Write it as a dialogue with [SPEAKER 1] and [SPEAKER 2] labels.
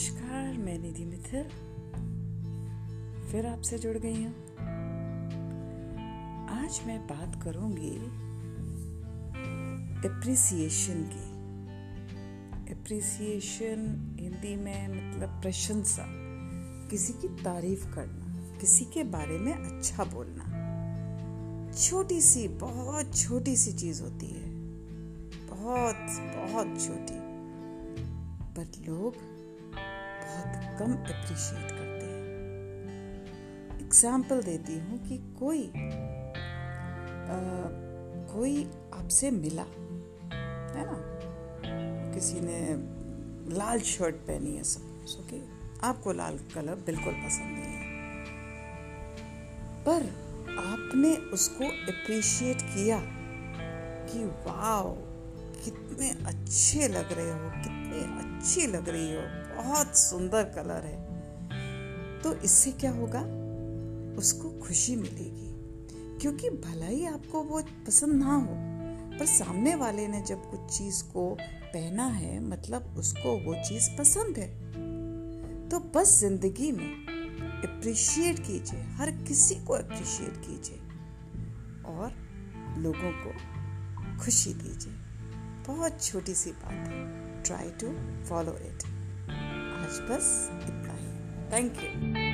[SPEAKER 1] निधि मिथिल। फिर आपसे जुड़ गई हूँ। आज मैं बात करूँगी एप्रिसिएशन की। एप्रिसिएशन हिंदी में मतलब प्रशंसा। किसी की तारीफ़ करना, किसी के बारे में अच्छा बोलना। छोटी सी बहुत छोटी सी चीज़ होती है। बहुत बहुत छोटी। पर लोग कम अप्रिशिएट करते हैं। एग्ज़ाम्पल देती हूँ कि कोई आ, कोई आपसे मिला है ना? किसी ने लाल शर्ट पहनी है सपोज़ ओके आपको लाल कलर बिल्कुल पसंद नहीं है। पर आपने उसको अप्रिशिएट किया कि वाओ कितने अच्छे लग रहे हो कितने अच्छी लग रही हो, बहुत सुंदर कलर है। तो इससे क्या होगा? उसको खुशी मिलेगी, क्योंकि भला ही आपको वो पसंद ना हो। पर सामने वाले ने जब कुछ चीज़ को पहना है मतलब उसको वो चीज़ पसंद है तो बस ज़िंदगी में अप्रिशिएट कीजिए, हर किसी को अप्रिशिएट कीजिए और लोगों को खुशी दीजिए। बहुत छोटी सी बात है। try to follow it. Ashbas Ibrahim. Thank you.